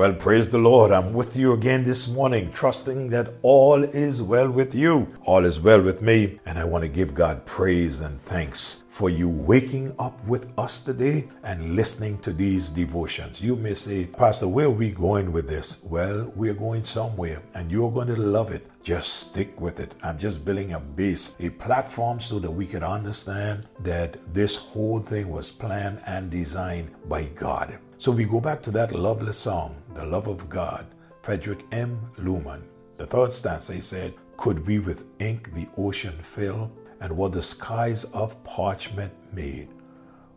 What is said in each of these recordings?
Well, praise the Lord. I'm with you again this morning, trusting that all is well with you. All is well with me. And I want to give God praise and thanks for you waking up with us today and listening to these devotions. You may say, Pastor, where are we going with this? Well, we're going somewhere and you're going to love it. Just stick with it. I'm just building a base, a platform so that we can understand that this whole thing was planned and designed by God. So we go back to that lovely song, The Love of God, Frederick M. Lehman. The third stanza he said, Could we with ink the ocean fill, and what the skies of parchment made,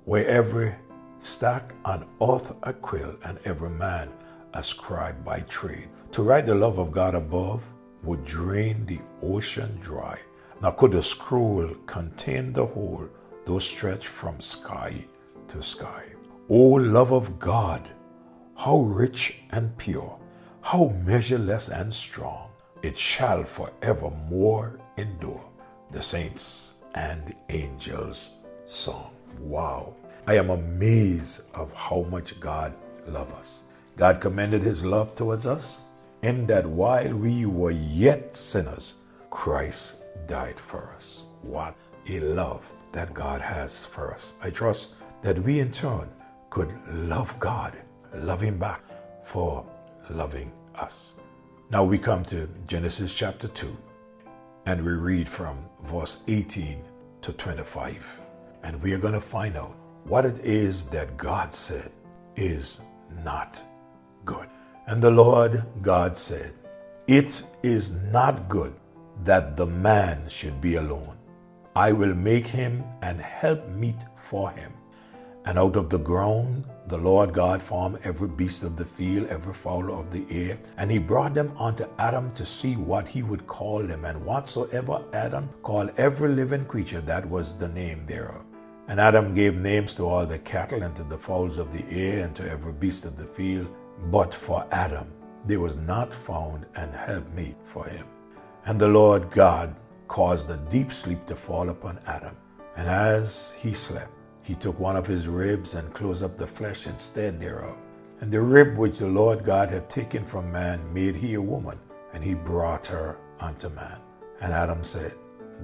where every stack on earth a quill, and every man a scribe by trade. To write the love of God above would drain the ocean dry. Now could a scroll contain the whole, though stretched from sky to sky? O love of God, how rich and pure, how measureless and strong, it shall forevermore endure. The saints and angels' song. Wow. I am amazed of how much God loves us. God commended his love towards us in that while we were yet sinners, Christ died for us. What a love that God has for us. I trust that we in turn could love God, love Him back for loving us. Now we come to Genesis chapter 2 and we read from verse 18 to 25. And we are going to find out what it is that God said is not good. And the Lord God said, It is not good that the man should be alone. I will make him an helpmeet for him. And out of the ground the Lord God formed every beast of the field, every fowl of the air, and he brought them unto Adam to see what he would call them. And whatsoever Adam called every living creature, that was the name thereof. And Adam gave names to all the cattle, and to the fowls of the air, and to every beast of the field. But for Adam there was not found an helpmeet for him. And the Lord God caused a deep sleep to fall upon Adam. And as he slept, he took one of his ribs and closed up the flesh instead thereof. And the rib which the Lord God had taken from man made he a woman, and he brought her unto man. And Adam said,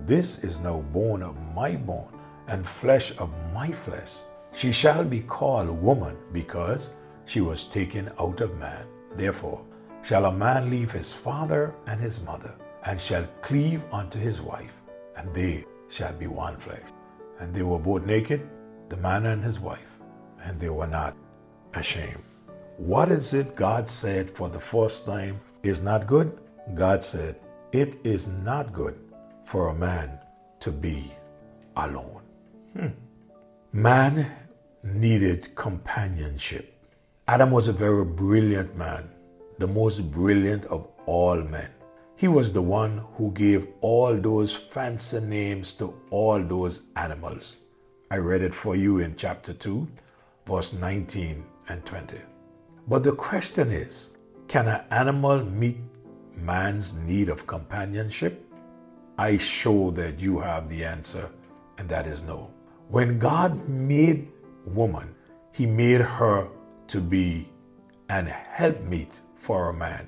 This is now bone of my bone, and flesh of my flesh. She shall be called woman, because she was taken out of man. Therefore shall a man leave his father and his mother, and shall cleave unto his wife, and they shall be one flesh. And they were both naked the man and his wife, and they were not ashamed. What is it God said for the first time is not good? God said, It is not good for a man to be alone. Hmm. Man needed companionship. Adam was a very brilliant man, the most brilliant of all men. He was the one who gave all those fancy names to all those animals. I read it for you in chapter 2, verse 19 and 20. But the question is can an animal meet man's need of companionship? I show that you have the answer, and that is no. When God made woman, he made her to be an helpmeet for a man.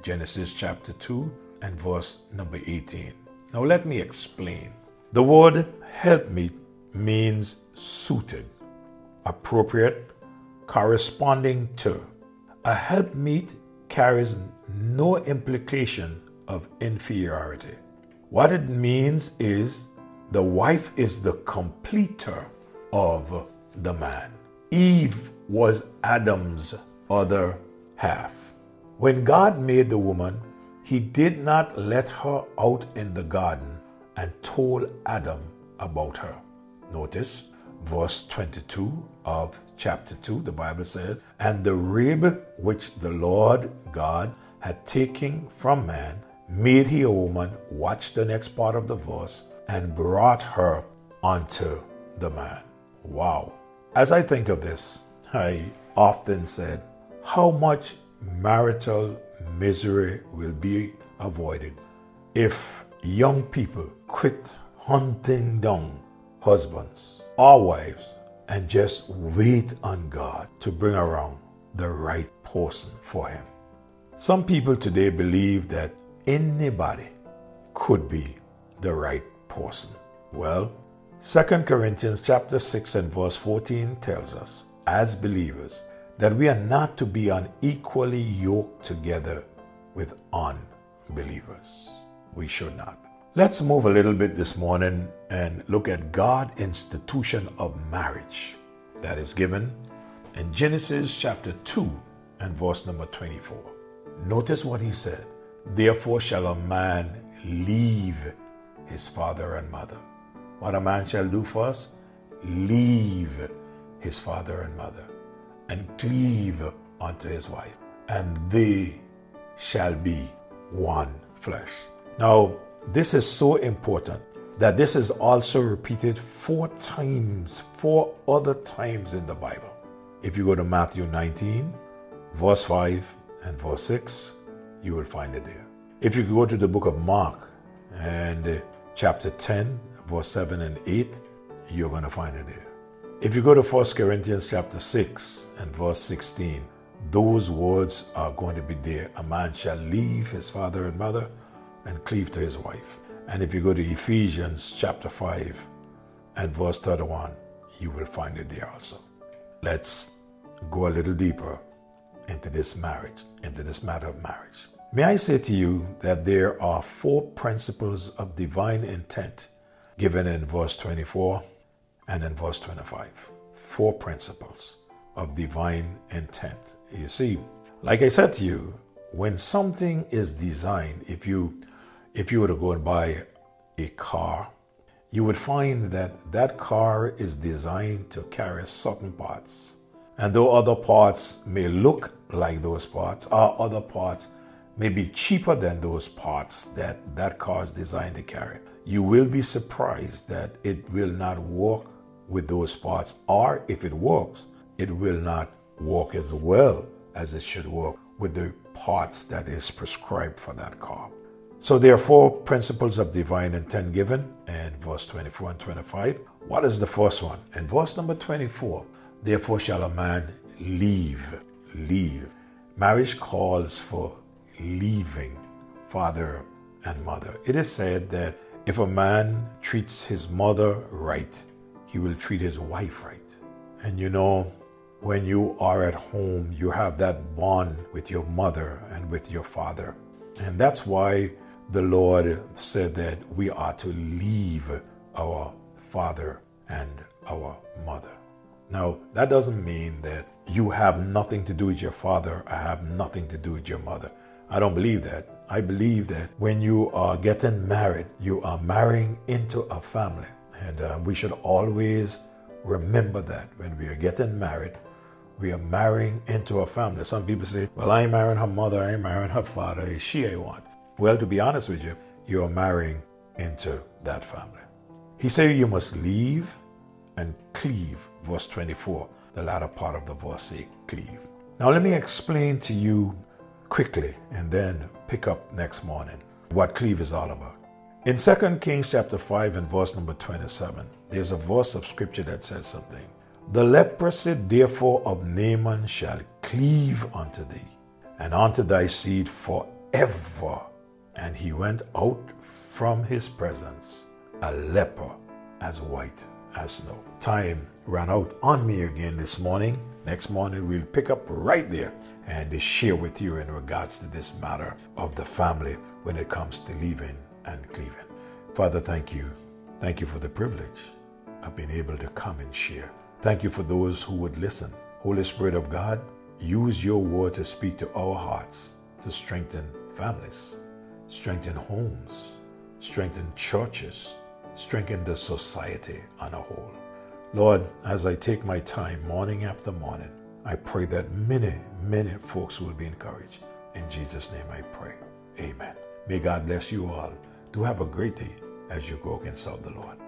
Genesis chapter 2 and verse number 18. Now let me explain. The word helpmeet means suited, appropriate, corresponding to. A helpmeet carries no implication of inferiority. What it means is the wife is the completer of the man. Eve was Adam's other half. When God made the woman, he did not let her out in the garden and told Adam about her. Notice verse 22 of chapter 2, the Bible said, And the rib which the Lord God had taken from man, made he a woman. Watch the next part of the verse, and brought her unto the man. Wow. As I think of this, I often said, How much marital misery will be avoided if young people quit hunting down husbands or wives and just wait on God to bring around the right person for him. Some people today believe that anybody could be the right person. Well, 2 Corinthians chapter 6 and verse 14 tells us, as believers, that we are not to be unequally yoked together with unbelievers. We should not. Let's move a little bit this morning and look at God institution of marriage that is given in Genesis chapter 2 and verse number 24. Notice what he said. Therefore shall a man leave his father and mother. What a man shall do for us? Leave his father and mother and cleave unto his wife, and they shall be one flesh. Now, this is so important that this is also repeated four times, four other times in the Bible. If you go to Matthew 19, verse 5 and verse 6, you will find it there. If you go to the book of Mark and uh, chapter 10, verse 7 and 8, you're going to find it there. If you go to 1 Corinthians chapter 6 and verse 16, those words are going to be there. A man shall leave his father and mother and cleave to his wife. And if you go to Ephesians chapter 5 and verse 31, you will find it there also. Let's go a little deeper into this marriage, into this matter of marriage. May I say to you that there are four principles of divine intent given in verse 24 and in verse 25. Four principles of divine intent. You see, like I said to you, when something is designed, if you if you were to go and buy a car, you would find that that car is designed to carry certain parts. And though other parts may look like those parts, or other parts may be cheaper than those parts that that car is designed to carry, you will be surprised that it will not work with those parts, or if it works, it will not work as well as it should work with the parts that is prescribed for that car. So there are four principles of divine intent given in verse 24 and 25. What is the first one? In verse number 24, therefore shall a man leave, leave. Marriage calls for leaving father and mother. It is said that if a man treats his mother right, he will treat his wife right. And you know, when you are at home, you have that bond with your mother and with your father. And that's why the Lord said that we are to leave our father and our mother. Now, that doesn't mean that you have nothing to do with your father, I have nothing to do with your mother. I don't believe that. I believe that when you are getting married, you are marrying into a family. And uh, we should always remember that when we are getting married, we are marrying into a family. Some people say, Well, I ain't marrying her mother, I ain't marrying her father, is she a one? Well, to be honest with you, you are marrying into that family. He said you must leave and cleave, verse 24. The latter part of the verse say cleave. Now let me explain to you quickly and then pick up next morning what cleave is all about. In 2 Kings chapter 5 and verse number 27, there's a verse of scripture that says something. The leprosy therefore of Naaman shall cleave unto thee, and unto thy seed forever. And he went out from his presence, a leper as white as snow. Time ran out on me again this morning. Next morning, we'll pick up right there and share with you in regards to this matter of the family when it comes to leaving and cleaving. Father, thank you. Thank you for the privilege of being able to come and share. Thank you for those who would listen. Holy Spirit of God, use your word to speak to our hearts, to strengthen families, strengthen homes, strengthen churches, strengthen the society on a whole. Lord, as I take my time morning after morning, I pray that many, many folks will be encouraged. In Jesus' name I pray. Amen. May God bless you all. Do have a great day as you go serve the Lord.